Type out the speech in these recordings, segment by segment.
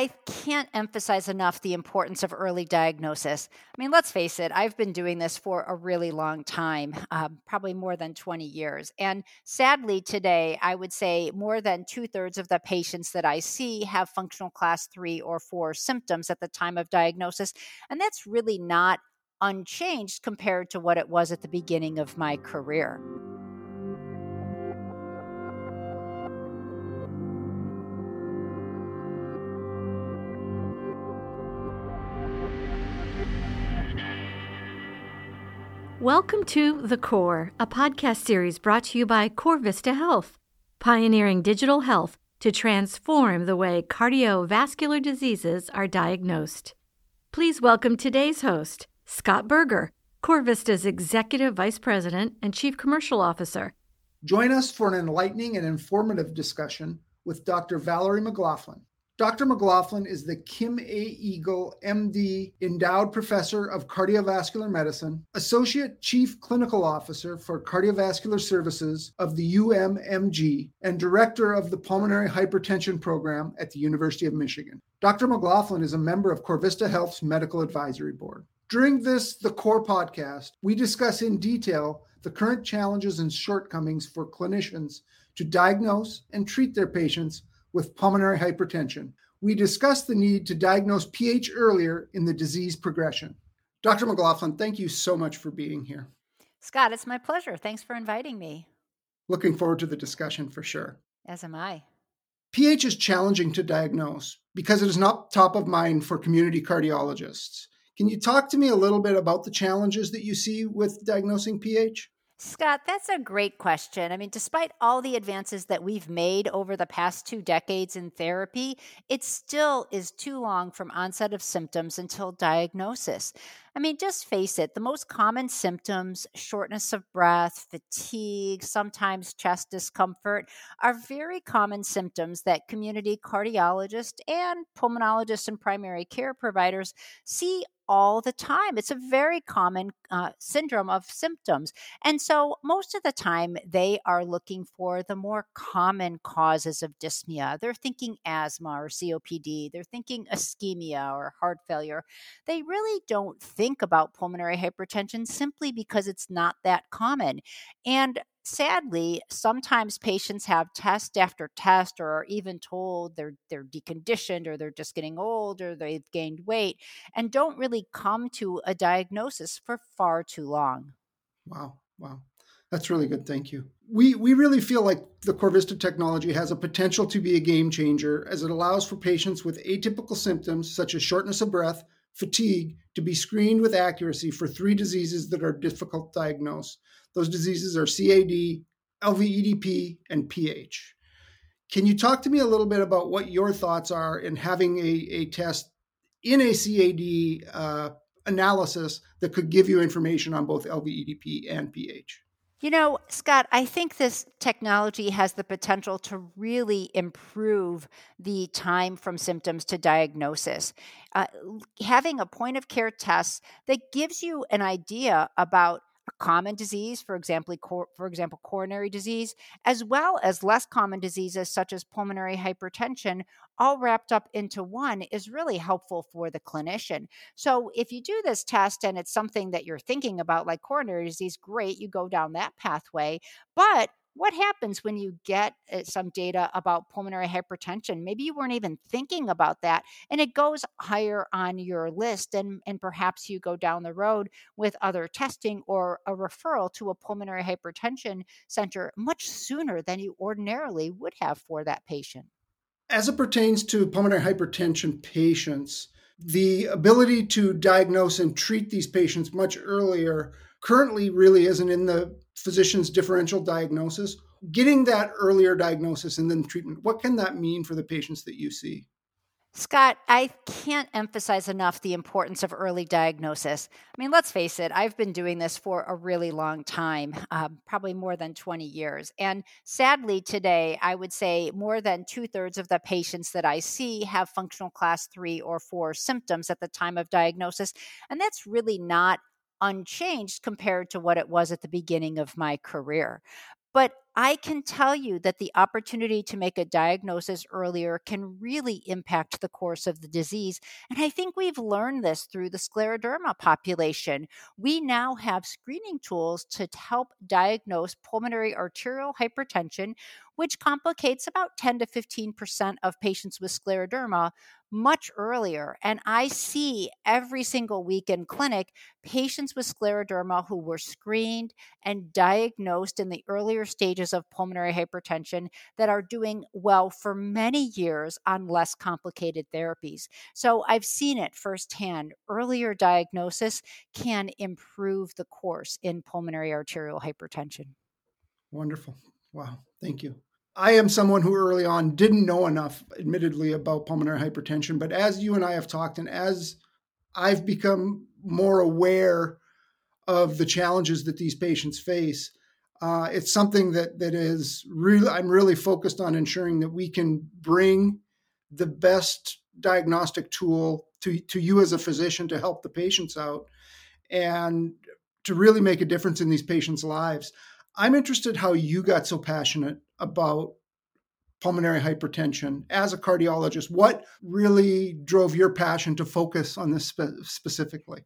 I can't emphasize enough the importance of early diagnosis. I mean, let's face it, I've been doing this for a really long time, um, probably more than 20 years. And sadly, today, I would say more than two thirds of the patients that I see have functional class three or four symptoms at the time of diagnosis. And that's really not unchanged compared to what it was at the beginning of my career. Welcome to The Cor, a podcast series brought to you by CorVista Health, pioneering digital health to transform the way cardiovascular diseases are diagnosed. Please welcome today's host, Scott Burger, CorVista's Executive Vice President and Chief Commercial Officer. Join us for an enlightening and informative discussion with Dr. Vallerie McLaughlin. Dr. McLaughlin is the Kim A. Eagle, MD, Endowed Professor of Cardiovascular Medicine, Associate Chief Clinical Officer for Cardiovascular Services of the UMMG, and Director of the Pulmonary Hypertension Program at the University of Michigan. Dr. McLaughlin is a member of CorVista Health's Medical Advisory Board. During this, the Cor podcast, we discuss in detail the current challenges and shortcomings for clinicians to diagnose and treat their patients with pulmonary hypertension. We discussed the need to diagnose PH earlier in the disease progression. Dr. McLaughlin, thank you so much for being here. Scott, it's my pleasure. Thanks for inviting me. Looking forward to the discussion for sure. As am I. PH is challenging to diagnose because it is not top of mind for community cardiologists. Can you talk to me a little bit about the challenges that you see with diagnosing PH? Scott, that's a great question. I mean, despite all the advances that we've made over the past two decades in therapy, it still is too long from onset of symptoms until diagnosis. I mean, just face it, the most common symptoms, shortness of breath, fatigue, sometimes chest discomfort, are very common symptoms that community cardiologists and pulmonologists and primary care providers see all the time. It's a very common uh, syndrome of symptoms. And so, most of the time, they are looking for the more common causes of dyspnea. They're thinking asthma or COPD, they're thinking ischemia or heart failure. They really don't think about pulmonary hypertension simply because it's not that common. And sadly, sometimes patients have test after test or are even told they're they're deconditioned or they're just getting old or they've gained weight and don't really come to a diagnosis for far too long. Wow. Wow. That's really good. Thank you. We we really feel like the CorVista technology has a potential to be a game changer as it allows for patients with atypical symptoms such as shortness of breath, fatigue to be screened with accuracy for three diseases that are difficult to diagnose those diseases are CAD, LVEDP, and PH. Can you talk to me a little bit about what your thoughts are in having a, a test in a CAD uh, analysis that could give you information on both LVEDP and PH? You know, Scott, I think this technology has the potential to really improve the time from symptoms to diagnosis. Uh, having a point of care test that gives you an idea about common disease, for example, cor- for example, coronary disease, as well as less common diseases such as pulmonary hypertension, all wrapped up into one is really helpful for the clinician. So if you do this test and it's something that you're thinking about, like coronary disease, great, you go down that pathway. But what happens when you get uh, some data about pulmonary hypertension? Maybe you weren't even thinking about that and it goes higher on your list and, and perhaps you go down the road with other testing or a referral to a pulmonary hypertension center much sooner than you ordinarily would have for that patient. As it pertains to pulmonary hypertension patients the ability to diagnose and treat these patients much earlier currently really isn't in the physician's differential diagnosis, getting that earlier diagnosis and then treatment, what can that mean for the patients that you see? Scott, I can't emphasize enough the importance of early diagnosis. I mean, let's face it, I've been doing this for a really long time, uh, probably more than 20 years. And sadly, today, I would say more than two thirds of the patients that I see have functional class three or four symptoms at the time of diagnosis. And that's really not unchanged compared to what it was at the beginning of my career. But I can tell you that the opportunity to make a diagnosis earlier can really impact the course of the disease. And I think we've learned this through the scleroderma population. We now have screening tools to help diagnose pulmonary arterial hypertension, which complicates about 10 to 15% of patients with scleroderma much earlier. And I see every single week in clinic patients with scleroderma who were screened and diagnosed in the earlier stages of pulmonary hypertension that are doing well for many years on less complicated therapies. So I've seen it firsthand. Earlier diagnosis can improve the course in pulmonary arterial hypertension. Wonderful. Wow. Thank you. I am someone who early on didn't know enough, admittedly, about pulmonary hypertension. But as you and I have talked, and as I've become more aware of the challenges that these patients face, uh, it's something that that is really I'm really focused on ensuring that we can bring the best diagnostic tool to to you as a physician to help the patients out and to really make a difference in these patients' lives. I'm interested how you got so passionate about pulmonary hypertension as a cardiologist. What really drove your passion to focus on this spe- specifically?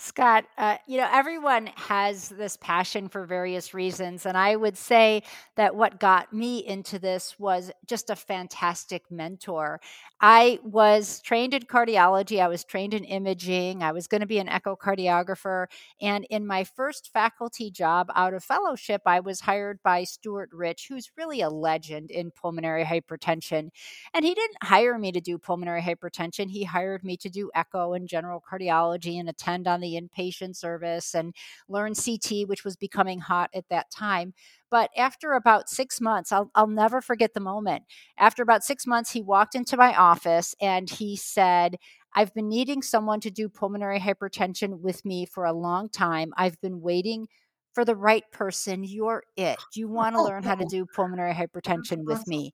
Scott, uh, you know, everyone has this passion for various reasons. And I would say that what got me into this was just a fantastic mentor. I was trained in cardiology, I was trained in imaging, I was going to be an echocardiographer. And in my first faculty job out of fellowship, I was hired by Stuart Rich, who's really a legend in pulmonary hypertension. And he didn't hire me to do pulmonary hypertension, he hired me to do echo and general cardiology and attend on the the inpatient service and learn CT, which was becoming hot at that time. But after about six months, I'll, I'll never forget the moment. After about six months, he walked into my office and he said, I've been needing someone to do pulmonary hypertension with me for a long time. I've been waiting for the right person. You're it. You want to learn how to do pulmonary hypertension with me?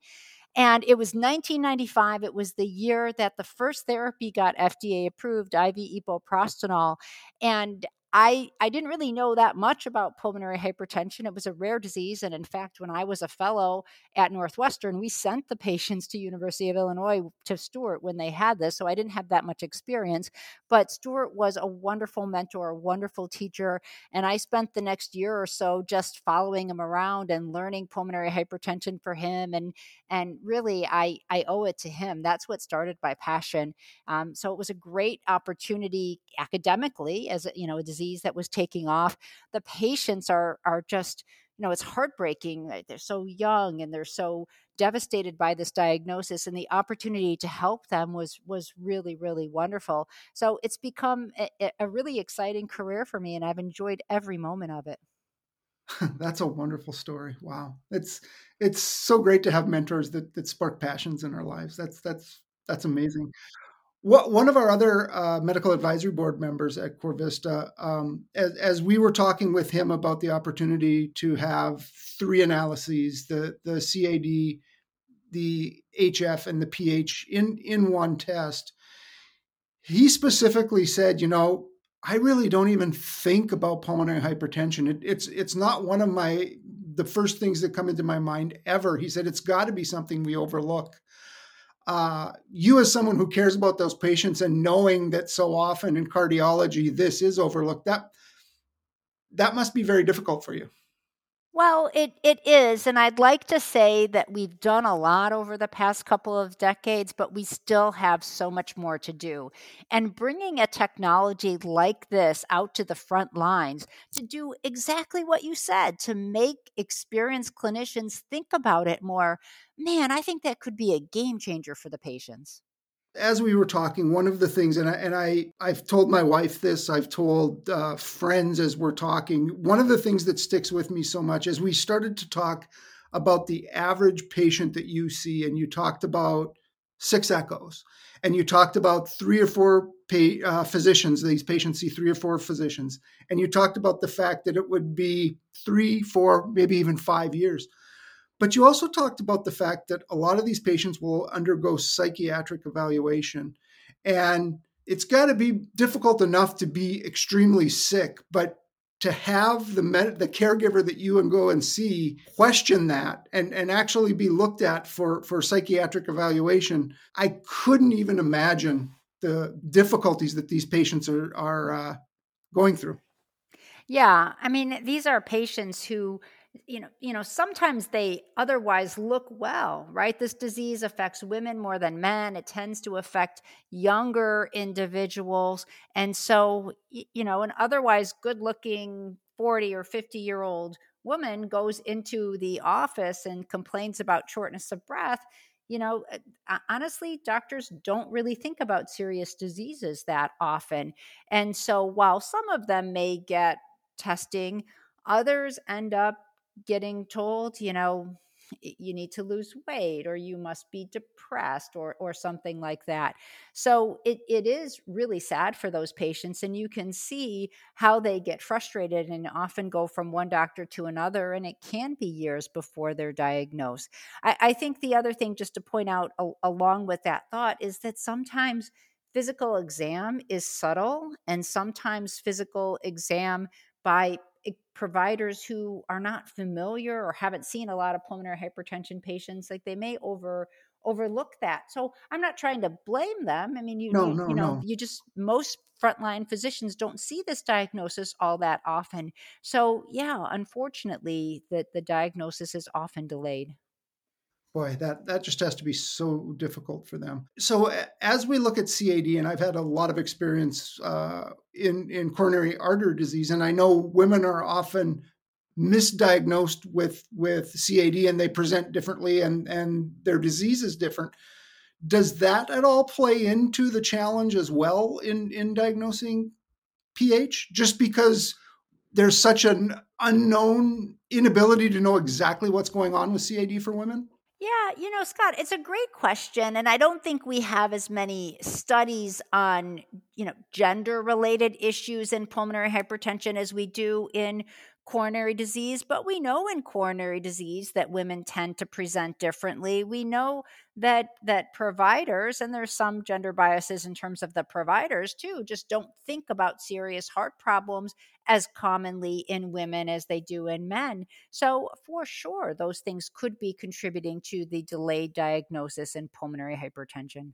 And it was 1995. It was the year that the first therapy got FDA approved, IV epoprostenol. And I, I didn't really know that much about pulmonary hypertension. It was a rare disease. And in fact, when I was a fellow at Northwestern, we sent the patients to University of Illinois to Stuart when they had this. So I didn't have that much experience. But Stuart was a wonderful mentor, a wonderful teacher. And I spent the next year or so just following him around and learning pulmonary hypertension for him. And, and really, I, I owe it to him. That's what started my passion. Um, so it was a great opportunity academically as, you know, a disease disease that was taking off. The patients are are just you know it's heartbreaking eh, they're so young and they're so devastated by this diagnosis and the opportunity to help them was was really really wonderful. So it's become a, a really exciting career for me and i've enjoyed every moment of it. That's a wonderful story. Wow. It's it's so great to have mentors that that spark passions in our lives. That's that's that's amazing one of our other uh, medical advisory board members at CorVista, um, as, as, we were talking with him about the opportunity to have three analyses the, the CAD, the HF, and the PH in, in one test, he specifically said, you know, I really don't even think about pulmonary hypertension. It, it's it's not one of my the first things that come into my mind ever. He said it's got to be something we overlook uh, you as someone who cares about those patients and knowing that so often in cardiology this is overlooked that that must be very difficult for you well, it, it is. And I'd like to say that we've done a lot over the past couple of decades, but we still have so much more to do. And bringing a technology like this out to the front lines to do exactly what you said, to make experienced clinicians think about it more, man, I think that could be a game changer for the patients as we were talking, one of the things, and I, and I I've told my wife this, I've told uh, friends as we're talking. One of the things that sticks with me so much as we started to talk about the average patient that you see, and you talked about six echoes, and you talked about three or four pay, uh, physicians. These patients see three or four physicians, and you talked about the fact that it would be three, four, maybe even five years. But you also talked about the fact that a lot of these patients will undergo psychiatric evaluation. And it's got to be difficult enough to be extremely sick, but to have the med- the caregiver that you and go and see question that and, and actually be looked at for, for psychiatric evaluation, I couldn't even imagine the difficulties that these patients are, are uh, going through. Yeah, I mean, these are patients who you know, you know, sometimes they otherwise look well, right? This disease affects women more than men. It tends to affect younger individuals. And so, you know, an otherwise good looking 40 or 50 year old woman goes into the office and complains about shortness of breath. You know, uh, honestly, doctors don't really think about serious diseases that often. And so, while some of them may get testing, others end up getting told, you know, you need to lose weight or you must be depressed or or something like that. So it it is really sad for those patients and you can see how they get frustrated and often go from one doctor to another and it can be years before they're diagnosed. I, I think the other thing just to point out a, along with that thought is that sometimes physical exam is subtle and sometimes physical exam by Eh, providers who are not familiar or haven't seen a lot of pulmonary hypertension patients like they may over overlook that. So i'm not trying to blame them. I mean you no, you, no, you know no. you just most frontline physicians don't see this diagnosis all that often. So yeah unfortunately the, the diagnosis is often delayed boy that that just has to be so difficult for them. So as we look at cad and i've had a lot of experience uh, in in coronary artery disease and i know women are often misdiagnosed with with cad and they present differently and and their disease is different. Does that at all play into the challenge as well in in diagnosing ph just because there's such an unknown inability to know exactly what's going on with cad for women yeah, you know, Scott, it's a great question. And I don't think we have as many studies on, you know, gender related issues in pulmonary hypertension as we do in coronary disease, but we know in coronary disease that women tend to present differently. We know that that providers and there's some gender biases in terms of the providers too, just don't think about serious heart problems as commonly in women as they do in men. So for sure those things could be contributing to the delayed diagnosis in pulmonary hypertension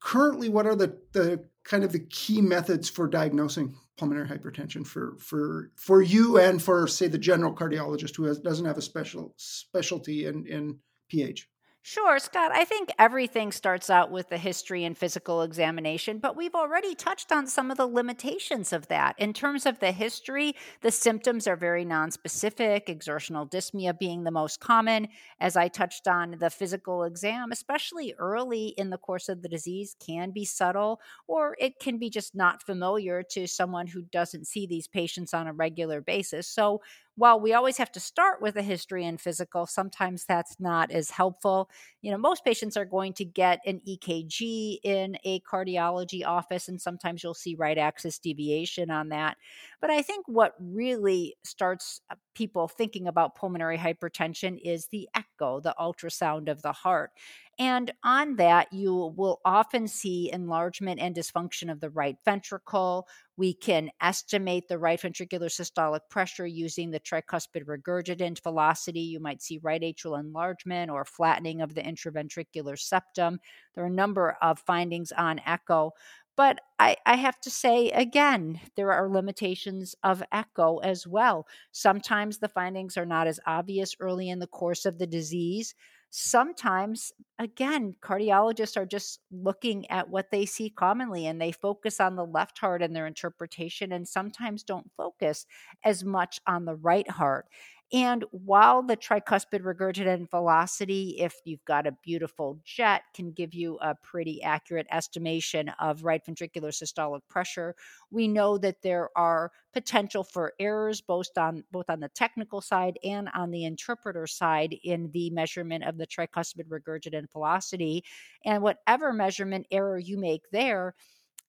currently what are the, the kind of the key methods for diagnosing pulmonary hypertension for for for you and for say the general cardiologist who has, doesn't have a special specialty in in ph Sure, Scott. I think everything starts out with the history and physical examination, but we've already touched on some of the limitations of that. In terms of the history, the symptoms are very nonspecific, exertional dyspnea being the most common. As I touched on, the physical exam, especially early in the course of the disease, can be subtle or it can be just not familiar to someone who doesn't see these patients on a regular basis. So, while we always have to start with a history and physical, sometimes that's not as helpful. You know, most patients are going to get an EKG in a cardiology office, and sometimes you'll see right axis deviation on that. But I think what really starts people thinking about pulmonary hypertension is the echo, the ultrasound of the heart. And on that, you will often see enlargement and dysfunction of the right ventricle. We can estimate the right ventricular systolic pressure using the tricuspid regurgitant velocity. You might see right atrial enlargement or flattening of the intraventricular septum. There are a number of findings on echo. But I, I, have to say again, there are limitations of echo as well. Sometimes the findings are not as obvious early in the course of the disease sometimes again cardiologists are just looking at what they see commonly and they focus on the left heart in their interpretation and sometimes don't focus as much on the right heart and while the tricuspid regurgitant velocity, if you've got a beautiful jet, can give you a pretty accurate estimation of right ventricular systolic pressure, we know that there are potential for errors both on both on the technical side and on the interpreter side in the measurement of the tricuspid regurgitant velocity. And whatever measurement error you make there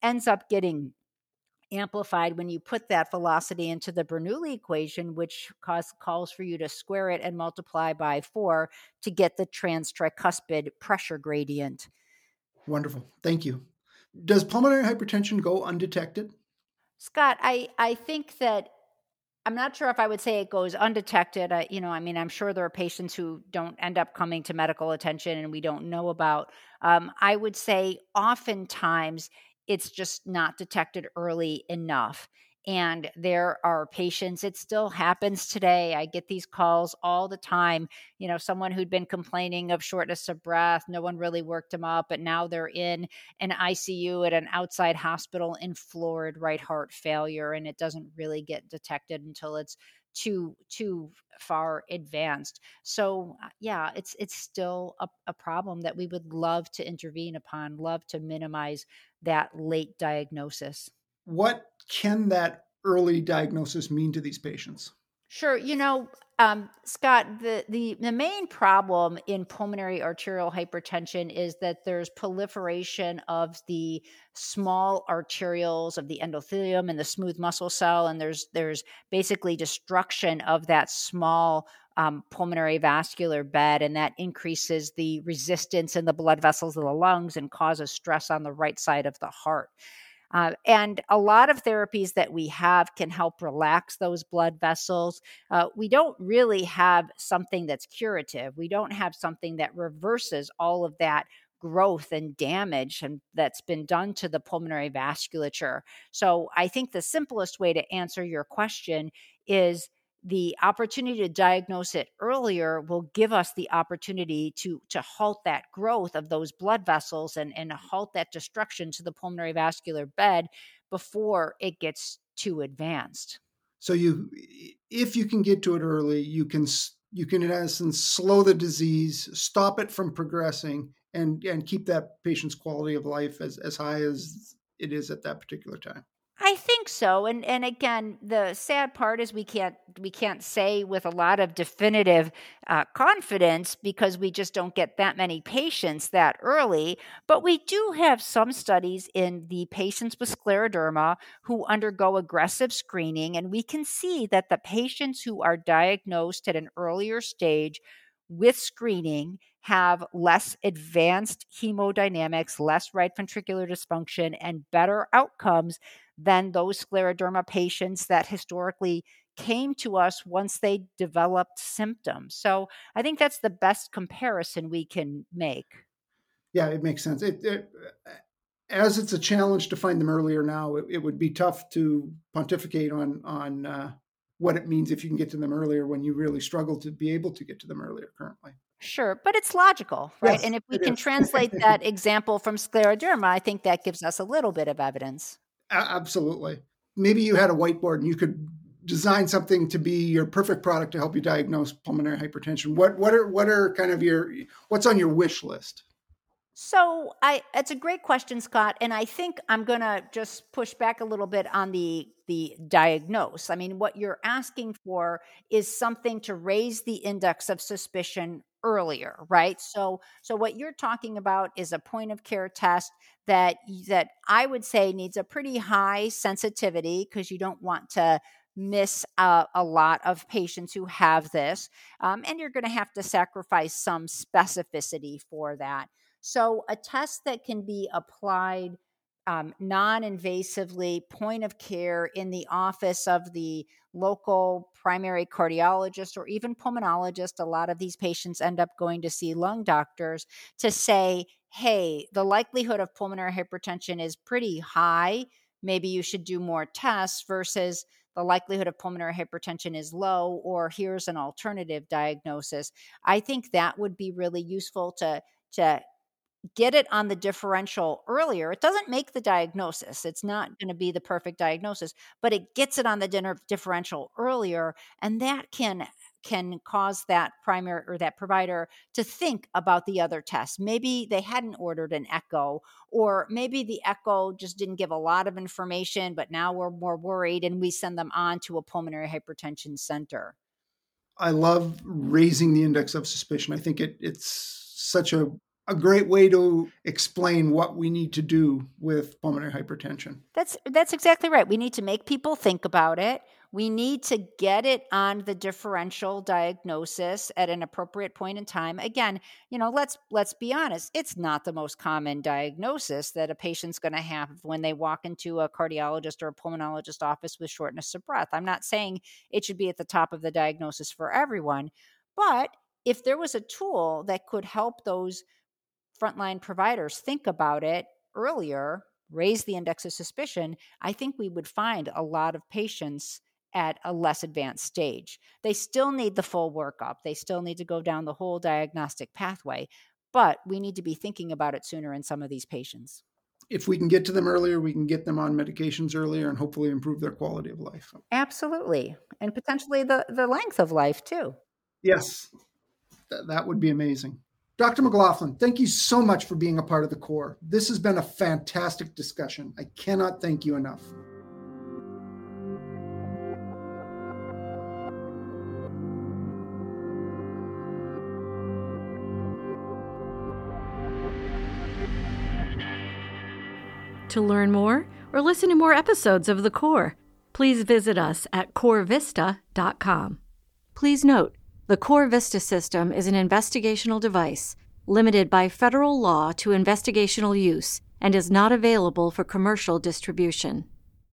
ends up getting amplified when you put that velocity into the Bernoulli equation, which cause, calls for you to square it and multiply by four to get the transtricuspid pressure gradient. Wonderful. Thank you. Does pulmonary hypertension go undetected? Scott, I, I think that I'm not sure if I would say it goes undetected. I, you know, I mean, I'm sure there are patients who don't end up coming to medical attention and we don't know about. Um, I would say oftentimes it's just not detected early enough and there are patients it still happens today i get these calls all the time you know someone who'd been complaining of shortness of breath no one really worked them up but now they're in an icu at an outside hospital in florid right heart failure and it doesn't really get detected until it's too too far advanced. So uh, yeah it's it's still a, a problem that we would love to intervene upon love to minimize that late diagnosis what can that early diagnosis mean to these patients? Sure. You know, um, Scott, the, the, the main problem in pulmonary arterial hypertension is that there's proliferation of the small arterioles of the endothelium and the smooth muscle cell, and there's there's basically destruction of that small um, pulmonary vascular bed, and that increases the resistance in the blood vessels of the lungs and causes stress on the right side of the heart. Uh, and a lot of therapies that we have can help relax those blood vessels. Uh, we don't really have something that's curative. We don't have something that reverses all of that growth and damage and that's been done to the pulmonary vasculature. So I think the simplest way to answer your question is the opportunity to diagnose it earlier will give us the opportunity to to halt that growth of those blood vessels and and halt that destruction to the pulmonary vascular bed before it gets too advanced. So you if you can get to it early you can you can in essence slow the disease stop it from progressing and and keep that patient's quality of life as as high as it is at that particular time I think so. And and again, the sad part is we can't we can't say with a lot of definitive uh, confidence because we just don't get that many patients that early. But we do have some studies in the patients with scleroderma who undergo aggressive screening, and we can see that the patients who are diagnosed at an earlier stage with screening have less advanced hemodynamics, less right ventricular dysfunction, and better outcomes than those scleroderma patients that historically came to us once they developed symptoms. So I think that's the best comparison we can make. Yeah, it makes sense. It, it, as it's a challenge to find them earlier now, it, it would be tough to pontificate on on uh, what it means if you can get to them earlier when you really struggle to be able to get to them earlier currently. Sure, but it's logical, right? Yes, and if we can is. translate that example from scleroderma, I think that gives us a little bit of evidence absolutely. Maybe you had a whiteboard and you could design something to be your perfect product to help you diagnose pulmonary hypertension. What what are what are kind of your what's on your wish list? So I it's a great question, Scott, and I think I'm going to just push back a little bit on the the diagnose. I mean, what you're asking for is something to raise the index of suspicion earlier, right? So so what you're talking about is a point of care test that that I would say needs a pretty high sensitivity because you don't want to miss a, a, lot of patients who have this, um, and you're going to have to sacrifice some specificity for that. So a test that can be applied um, non invasively, point of care in the office of the local primary cardiologist or even pulmonologist. A lot of these patients end up going to see lung doctors to say, hey, the likelihood of pulmonary hypertension is pretty high. Maybe you should do more tests versus the likelihood of pulmonary hypertension is low, or here's an alternative diagnosis. I think that would be really useful to to get it on the differential earlier, it doesn't make the diagnosis. It's not going to be the perfect diagnosis, but it gets it on the dinner differential earlier, and that can can cause that primary or that provider to think about the other tests. Maybe they hadn't ordered an echo, or maybe the echo just didn't give a lot of information, but now we're more worried and we send them on to a pulmonary hypertension center. I love raising the index of suspicion. I think it, it's such a a great way to explain what we need to do with pulmonary hypertension. That's that's exactly right. We need to make people think about it. We need to get it on the differential diagnosis at an appropriate point in time. Again, you know, let's let's be honest, it's not the most common diagnosis that a patient's going to have when they walk into a cardiologist or a pulmonologist office with shortness of breath. I'm not saying it should be at the top of the diagnosis for everyone, but if there was a tool that could help those frontline providers think about it earlier, raise the index of suspicion, I think we would find a lot of patients at a less advanced stage. They still need the full workup, they still need to go down the whole diagnostic pathway, but we need to be thinking about it sooner in some of these patients. If we can get to them earlier, we can get them on medications earlier and hopefully improve their quality of life. Absolutely. And potentially the, the length of life too. Yes, Th- that would be amazing. Dr. McLaughlin, thank you so much for being a part of the core. This has been a fantastic discussion. I cannot thank you enough. To learn more or listen to more episodes of The Cor, please visit us at corvista.com. Please note, the CorVista system is an investigational device limited by federal law to investigational use and is not available for commercial distribution.